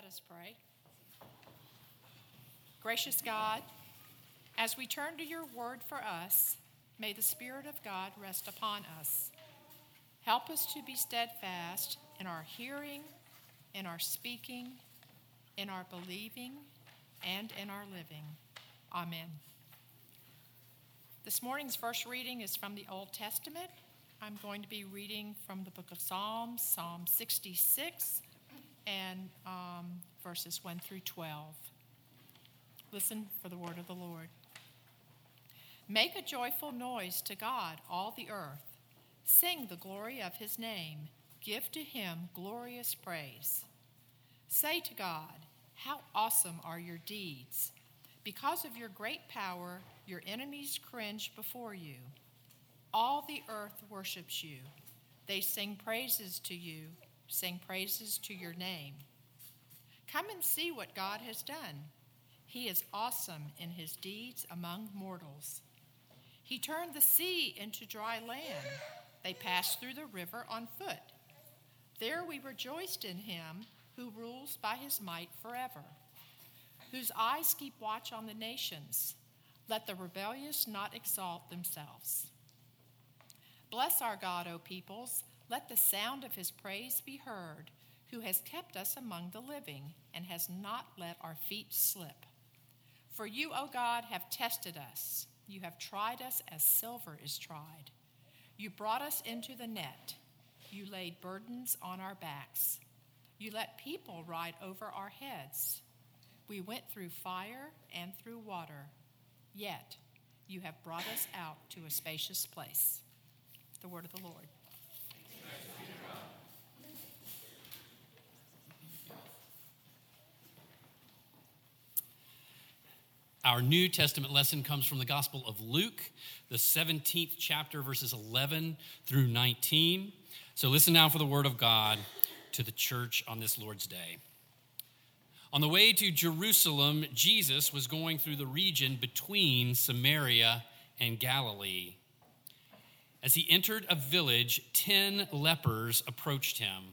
Let us pray. Gracious God, as we turn to your word for us, may the Spirit of God rest upon us. Help us to be steadfast in our hearing, in our speaking, in our believing, and in our living. Amen. This morning's first reading is from the Old Testament. I'm going to be reading from the book of Psalms, Psalm 66, and um, verses 1 through 12. Listen for the word of the Lord. Make a joyful noise to God, all the earth. Sing the glory of his name. Give to him glorious praise. Say to God, How awesome are your deeds! Because of your great power, your enemies cringe before you. All the earth worships you. They sing praises to you, sing praises to your name. Come and see what God has done. He is awesome in his deeds among mortals. He turned the sea into dry land. They passed through the river on foot. There we rejoiced in him who rules by his might forever, whose eyes keep watch on the nations. Let the rebellious not exalt themselves. Bless our God, O peoples. Let the sound of his praise be heard, who has kept us among the living and has not let our feet slip. For you, O God, have tested us. You have tried us as silver is tried. You brought us into the net. You laid burdens on our backs. You let people ride over our heads. We went through fire and through water, yet you have brought us out to a spacious place. The word of the Lord. Our New Testament lesson comes from the Gospel of Luke, the 17th chapter, verses 11 through 19. So listen now for the word of God to the church on this Lord's Day. On the way to Jerusalem, Jesus was going through the region between Samaria and Galilee. As he entered a village, ten lepers approached him.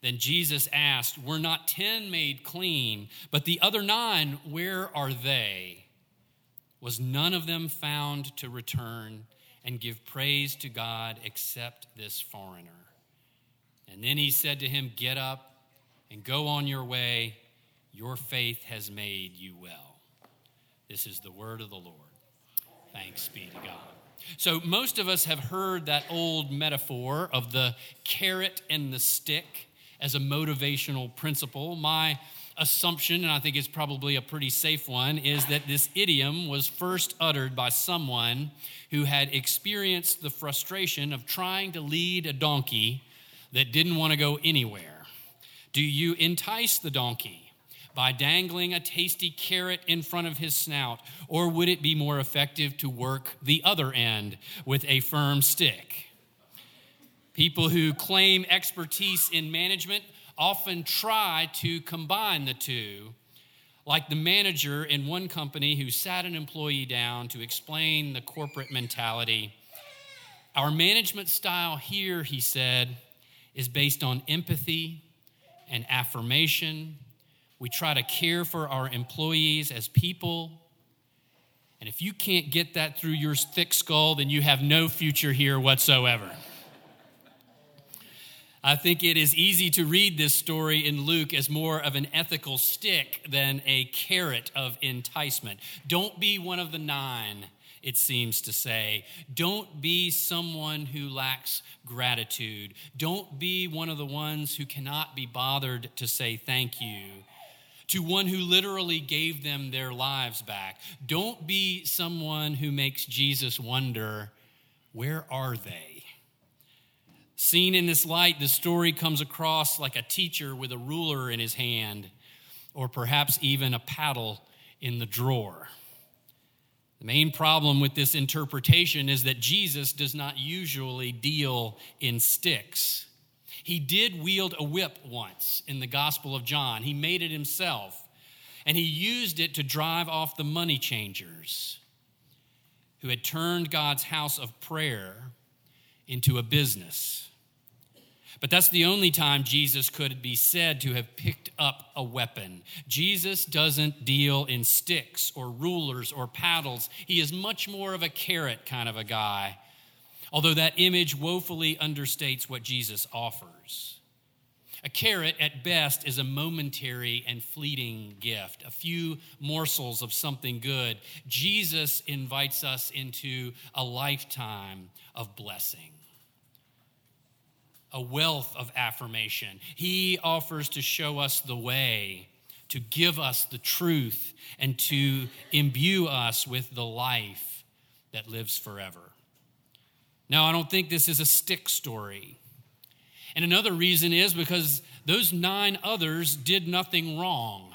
Then Jesus asked, Were not ten made clean, but the other nine, where are they? Was none of them found to return and give praise to God except this foreigner? And then he said to him, Get up and go on your way. Your faith has made you well. This is the word of the Lord. Thanks be to God. So, most of us have heard that old metaphor of the carrot and the stick as a motivational principle. My assumption, and I think it's probably a pretty safe one, is that this idiom was first uttered by someone who had experienced the frustration of trying to lead a donkey that didn't want to go anywhere. Do you entice the donkey by dangling a tasty carrot in front of his snout, or would it be more effective to work the other end with a firm stick? People who claim expertise in management often try to combine the two, like the manager in one company who sat an employee down to explain the corporate mentality. Our management style here, he said, is based on empathy and affirmation. We try to care for our employees as people. And if you can't get that through your thick skull, then you have no future here whatsoever. I think it is easy to read this story in Luke as more of an ethical stick than a carrot of enticement. Don't be one of the nine, it seems to say. Don't be someone who lacks gratitude. Don't be one of the ones who cannot be bothered to say thank you to one who literally gave them their lives back. Don't be someone who makes Jesus wonder, where are they? Seen in this light, the story comes across like a teacher with a ruler in his hand, or perhaps even a paddle in the drawer. The main problem with this interpretation is that Jesus does not usually deal in sticks. He did wield a whip once in the Gospel of John, he made it himself, and he used it to drive off the money changers who had turned God's house of prayer into a business. But that's the only time Jesus could be said to have picked up a weapon. Jesus doesn't deal in sticks or rulers or paddles. He is much more of a carrot kind of a guy, although that image woefully understates what Jesus offers. A carrot, at best, is a momentary and fleeting gift, a few morsels of something good. Jesus invites us into a lifetime of blessing a wealth of affirmation. He offers to show us the way, to give us the truth, and to imbue us with the life that lives forever. Now, I don't think this is a stick story. And another reason is because those nine others did nothing wrong.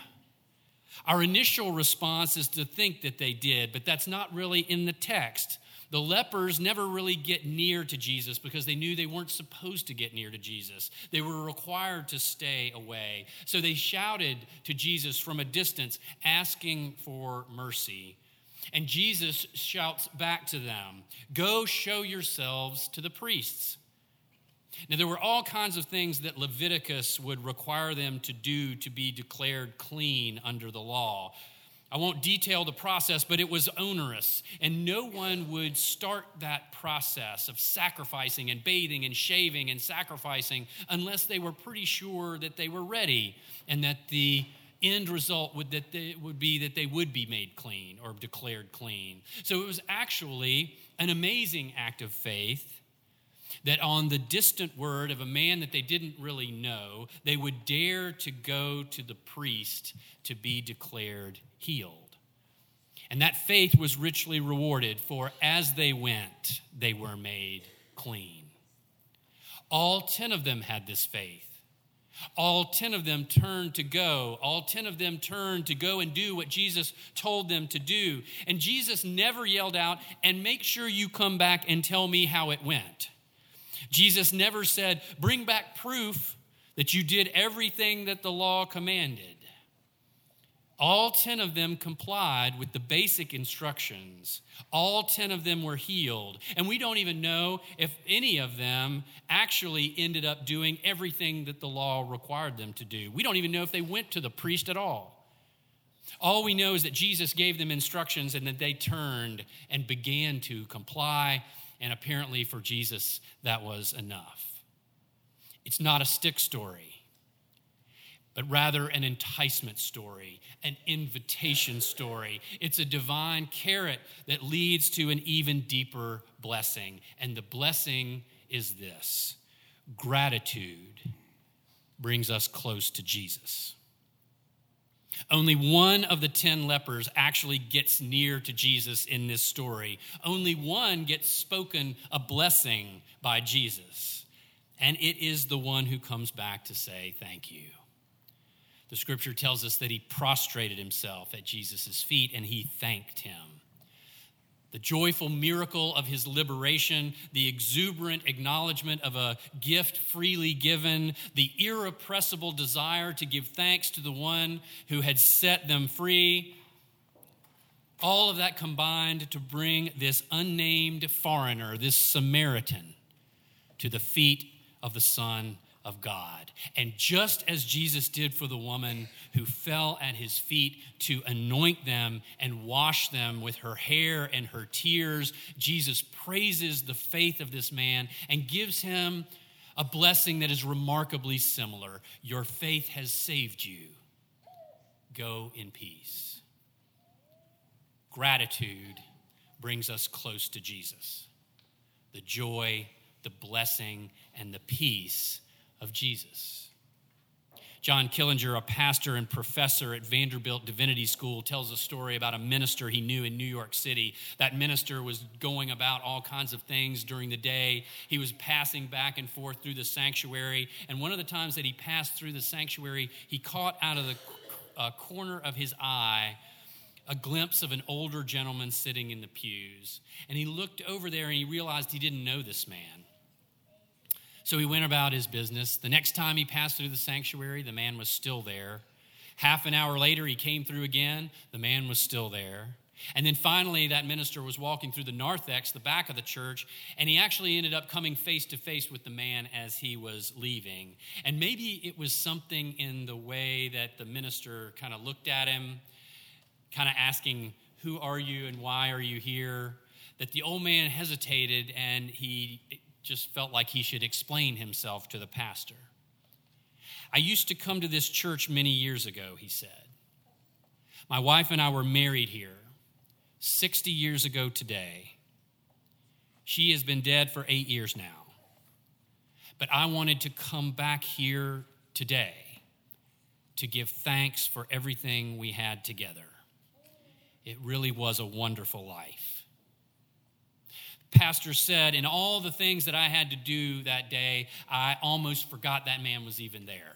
Our initial response is to think that they did, but that's not really in the text. The lepers never really get near to Jesus because they knew they weren't supposed to get near to Jesus. They were required to stay away. So they shouted to Jesus from a distance, asking for mercy. And Jesus shouts back to them Go show yourselves to the priests. Now, there were all kinds of things that Leviticus would require them to do to be declared clean under the law. I won't detail the process, but it was onerous. And no one would start that process of sacrificing and bathing and shaving and sacrificing unless they were pretty sure that they were ready and that the end result would, that they, would be that they would be made clean or declared clean. So it was actually an amazing act of faith that on the distant word of a man that they didn't really know, they would dare to go to the priest to be declared healed. And that faith was richly rewarded, for as they went, they were made clean. All 10 of them had this faith. All 10 of them turned to go. All 10 of them turned to go and do what Jesus told them to do. And Jesus never yelled out, and make sure you come back and tell me how it went. Jesus never said, bring back proof that you did everything that the law commanded. All 10 of them complied with the basic instructions. All 10 of them were healed. And we don't even know if any of them actually ended up doing everything that the law required them to do. We don't even know if they went to the priest at all. All we know is that Jesus gave them instructions and that they turned and began to comply. And apparently, for Jesus, that was enough. It's not a stick story but rather an enticement story, an invitation story. It's a divine carrot that leads to an even deeper blessing. And the blessing is this gratitude brings us close to Jesus. Only one of the 10 lepers actually gets near to Jesus in this story. Only one gets spoken a blessing by Jesus. And it is the one who comes back to say, Thank you. The scripture tells us that he prostrated himself at Jesus' feet and he thanked him. The joyful miracle of his liberation, the exuberant acknowledgement of a gift freely given, the irrepressible desire to give thanks to the one who had set them free, all of that combined to bring this unnamed foreigner, this Samaritan, to the feet of the Son of God. And just as Jesus did for the woman who fell at his feet to anoint them and wash them with her hair and her tears, Jesus praises the faith of this man and gives him a blessing that is remarkably similar. Your faith has saved you. Go in peace. Gratitude brings us close to Jesus. The joy, the blessing, and the peace of Jesus. John Killinger, a pastor and professor at Vanderbilt Divinity School, tells a story about a minister he knew in New York City. That minister was going about all kinds of things during the day. He was passing back and forth through the sanctuary. And one of the times that he passed through the sanctuary, he caught out of the uh, corner of his eye a glimpse of an older gentleman sitting in the pews. And he looked over there and he realized he didn't know this man. So he went about his business. The next time he passed through the sanctuary, the man was still there. Half an hour later, he came through again. The man was still there. And then finally, that minister was walking through the narthex, the back of the church, and he actually ended up coming face to face with the man as he was leaving. And maybe it was something in the way that the minister kind of looked at him, kind of asking, Who are you and why are you here? That the old man hesitated and he just felt like he should explain himself to the pastor. I used to come to this church many years ago, he said. My wife and I were married here 60 years ago today. She has been dead for eight years now. But I wanted to come back here today to give thanks for everything we had together. It really was a wonderful life pastor said, in all the things that I had to do that day, I almost forgot that man was even there.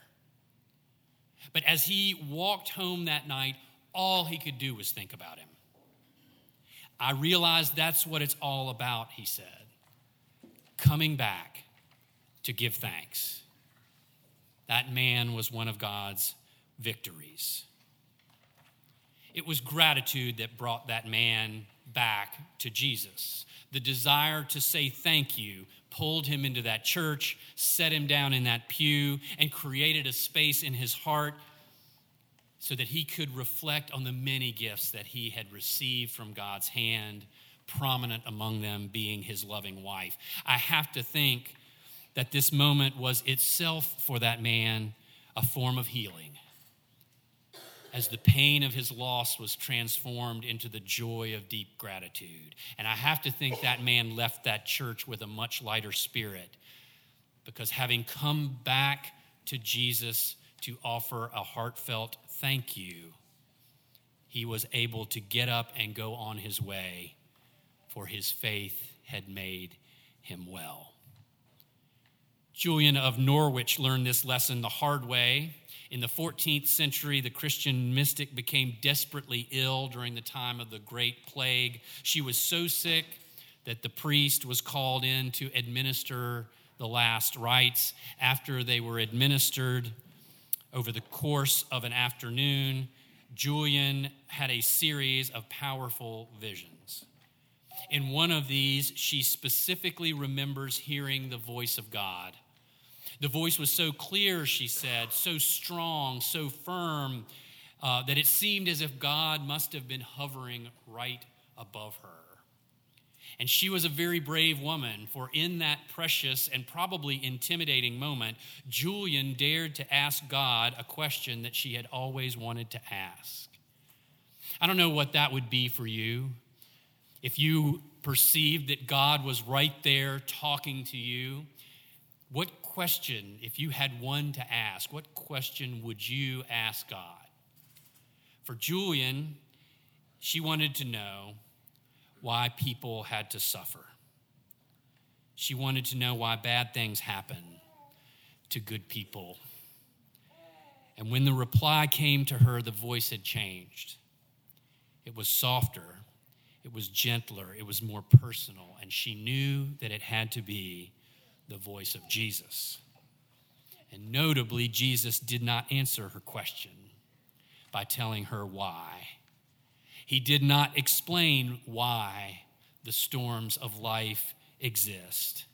But as he walked home that night, all he could do was think about him. I realized that's what it's all about, he said. Coming back to give thanks. That man was one of God's victories. It was gratitude that brought that man back to Jesus the desire to say thank you pulled him into that church, set him down in that pew, and created a space in his heart so that he could reflect on the many gifts that he had received from God's hand, prominent among them being his loving wife. I have to think that this moment was itself for that man a form of healing as the pain of his loss was transformed into the joy of deep gratitude. And I have to think that man left that church with a much lighter spirit because having come back to Jesus to offer a heartfelt thank you, he was able to get up and go on his way, for his faith had made him well. Julian of Norwich learned this lesson the hard way in the 14th century, the Christian mystic became desperately ill during the time of the Great Plague. She was so sick that the priest was called in to administer the last rites. After they were administered over the course of an afternoon, Julian had a series of powerful visions. In one of these, she specifically remembers hearing the voice of God the voice was so clear, she said, so strong, so firm, uh, that it seemed as if God must have been hovering right above her. And she was a very brave woman, for in that precious and probably intimidating moment, Julian dared to ask God a question that she had always wanted to ask. I don't know what that would be for you. If you perceived that God was right there talking to you, what question, if you had one to ask, what question would you ask God? For Julian, she wanted to know why people had to suffer. She wanted to know why bad things happen to good people. And when the reply came to her, the voice had changed. It was softer, it was gentler, it was more personal, and she knew that it had to be the voice of Jesus. And notably, Jesus did not answer her question by telling her why. He did not explain why the storms of life exist.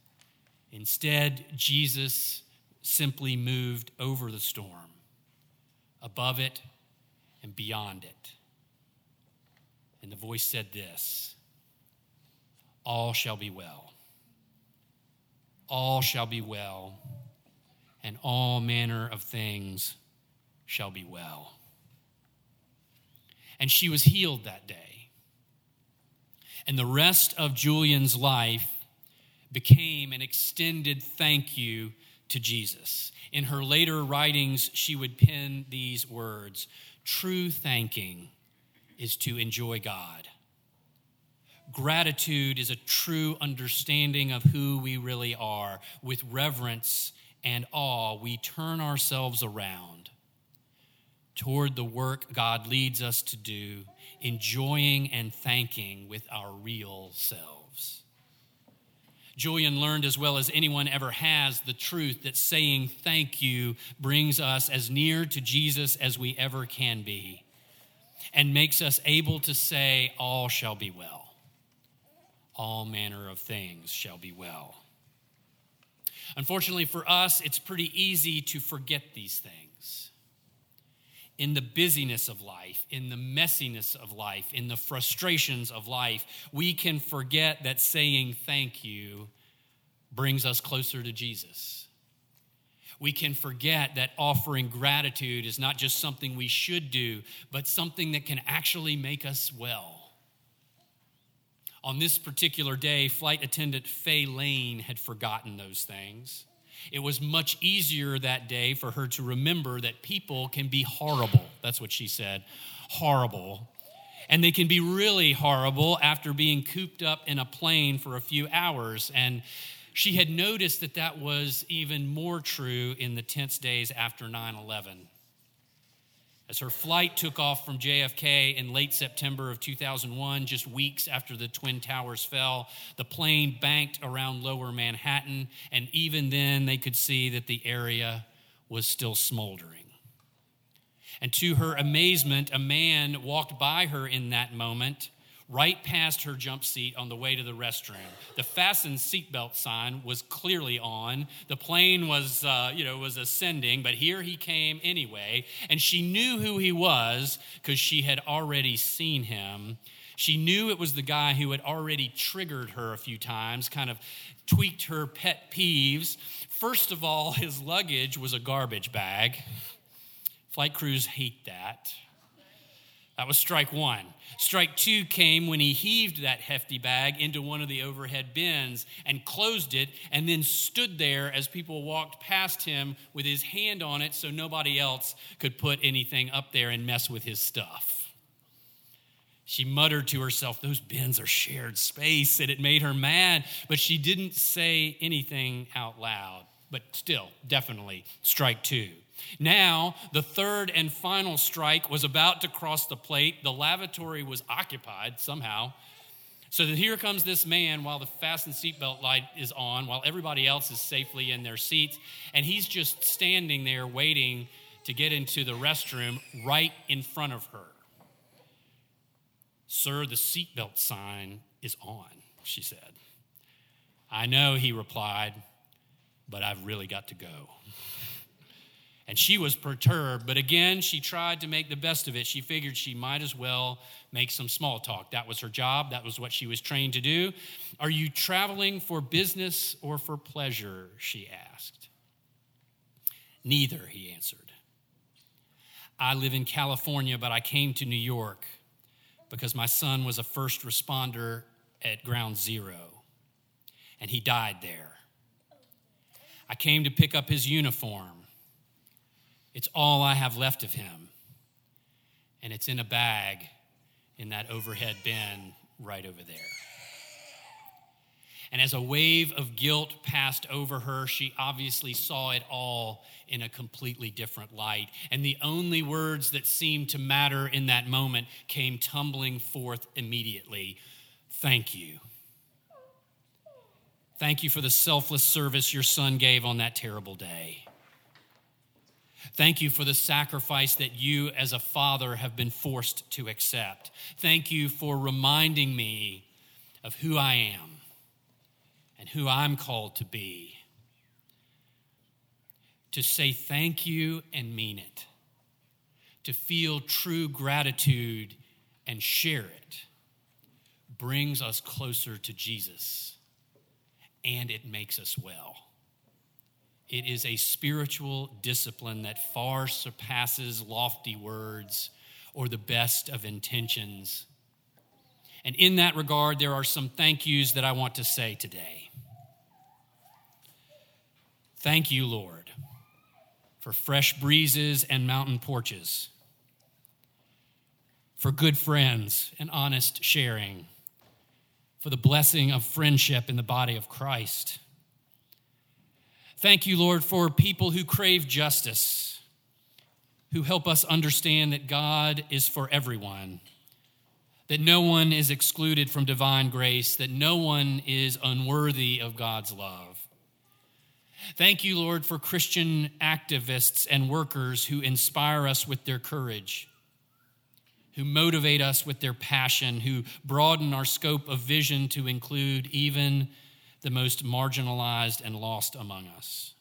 Instead, Jesus simply moved over the storm, above it and beyond it. And the voice said this All shall be well all shall be well, and all manner of things shall be well. And she was healed that day. And the rest of Julian's life became an extended thank you to Jesus. In her later writings, she would pen these words True thanking is to enjoy God. Gratitude is a true understanding of who we really are. With reverence and awe, we turn ourselves around toward the work God leads us to do, enjoying and thanking with our real selves. Julian learned as well as anyone ever has the truth that saying thank you brings us as near to Jesus as we ever can be and makes us able to say, All shall be well. All manner of things shall be well. Unfortunately for us, it's pretty easy to forget these things. In the busyness of life, in the messiness of life, in the frustrations of life, we can forget that saying thank you brings us closer to Jesus. We can forget that offering gratitude is not just something we should do, but something that can actually make us well. On this particular day, flight attendant Faye Lane had forgotten those things. It was much easier that day for her to remember that people can be horrible. That's what she said horrible. And they can be really horrible after being cooped up in a plane for a few hours. And she had noticed that that was even more true in the tense days after 9 11. As her flight took off from JFK in late September of 2001, just weeks after the Twin Towers fell, the plane banked around lower Manhattan, and even then they could see that the area was still smoldering. And to her amazement, a man walked by her in that moment right past her jump seat on the way to the restroom. The fasten seatbelt sign was clearly on. The plane was, uh, you know, was ascending, but here he came anyway. And she knew who he was because she had already seen him. She knew it was the guy who had already triggered her a few times, kind of tweaked her pet peeves. First of all, his luggage was a garbage bag. Flight crews hate that. That was strike one. Strike two came when he heaved that hefty bag into one of the overhead bins and closed it, and then stood there as people walked past him with his hand on it so nobody else could put anything up there and mess with his stuff. She muttered to herself, Those bins are shared space, and it made her mad, but she didn't say anything out loud. But still, definitely, strike two. Now, the third and final strike was about to cross the plate. The lavatory was occupied somehow. So that here comes this man while the fastened seatbelt light is on, while everybody else is safely in their seats, and he's just standing there waiting to get into the restroom right in front of her. Sir, the seatbelt sign is on, she said. I know, he replied, but I've really got to go. And she was perturbed, but again, she tried to make the best of it. She figured she might as well make some small talk. That was her job, that was what she was trained to do. Are you traveling for business or for pleasure? She asked. Neither, he answered. I live in California, but I came to New York because my son was a first responder at Ground Zero, and he died there. I came to pick up his uniform it's all I have left of him. And it's in a bag in that overhead bin right over there. And as a wave of guilt passed over her, she obviously saw it all in a completely different light. And the only words that seemed to matter in that moment came tumbling forth immediately Thank you. Thank you for the selfless service your son gave on that terrible day. Thank you for the sacrifice that you, as a father, have been forced to accept. Thank you for reminding me of who I am and who I'm called to be. To say thank you and mean it, to feel true gratitude and share it, brings us closer to Jesus and it makes us well. It is a spiritual discipline that far surpasses lofty words or the best of intentions. And in that regard, there are some thank yous that I want to say today. Thank you, Lord, for fresh breezes and mountain porches, for good friends and honest sharing, for the blessing of friendship in the body of Christ. Thank you, Lord, for people who crave justice, who help us understand that God is for everyone that no one is excluded from divine grace, that no one is unworthy of God's love. Thank you, Lord, for Christian activists and workers who inspire us with their courage, who motivate us with their passion, who broaden our scope of vision to include even the most marginalized and lost among us.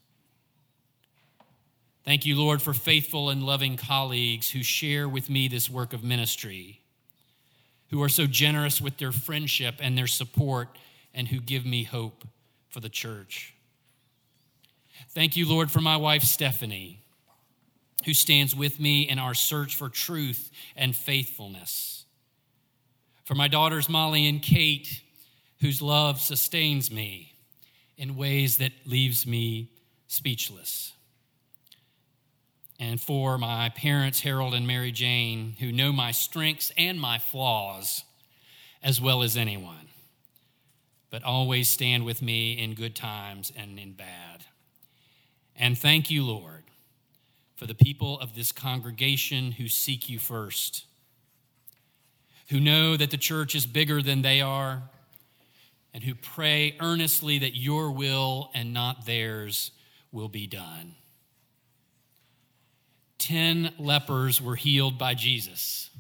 Thank you, Lord, for faithful and loving colleagues who share with me this work of ministry who are so generous with their friendship and their support, and who give me hope for the church. Thank you, Lord, for my wife, Stephanie, who stands with me in our search for truth and faithfulness. For my daughters, Molly and Kate, whose love sustains me in ways that leaves me speechless and for my parents, Harold and Mary Jane, who know my strengths and my flaws as well as anyone, but always stand with me in good times and in bad. And thank you, Lord, for the people of this congregation who seek you first, who know that the church is bigger than they are, and who pray earnestly that your will and not theirs will be done. Ten lepers were healed by Jesus.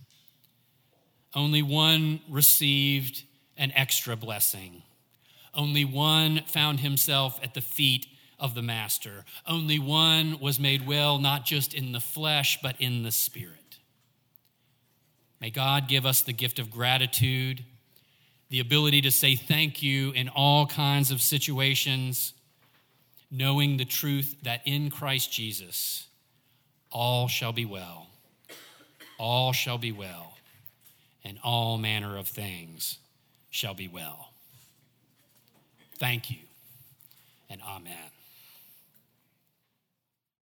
Only one received an extra blessing. Only one found himself at the feet of the Master. Only one was made well, not just in the flesh, but in the spirit. May God give us the gift of gratitude, the ability to say thank you in all kinds of situations, knowing the truth that in Christ Jesus, all shall be well. All shall be well, and all manner of things shall be well. Thank you, and amen.